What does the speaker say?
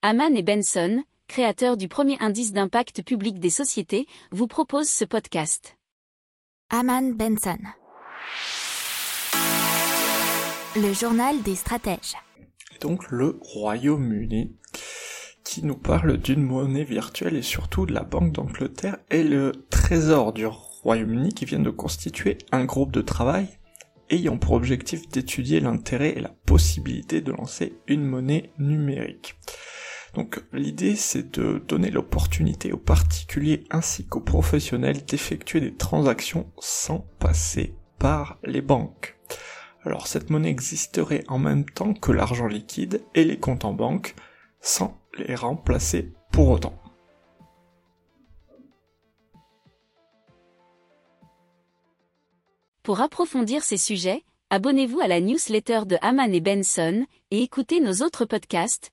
Haman et Benson, créateurs du premier indice d'impact public des sociétés, vous proposent ce podcast. Haman Benson. Le journal des stratèges. Et donc le Royaume-Uni qui nous parle d'une monnaie virtuelle et surtout de la Banque d'Angleterre et le Trésor du Royaume-Uni qui viennent de constituer un groupe de travail ayant pour objectif d'étudier l'intérêt et la possibilité de lancer une monnaie numérique. Donc l'idée c'est de donner l'opportunité aux particuliers ainsi qu'aux professionnels d'effectuer des transactions sans passer par les banques. Alors cette monnaie existerait en même temps que l'argent liquide et les comptes en banque sans les remplacer pour autant. Pour approfondir ces sujets, abonnez-vous à la newsletter de Haman et Benson et écoutez nos autres podcasts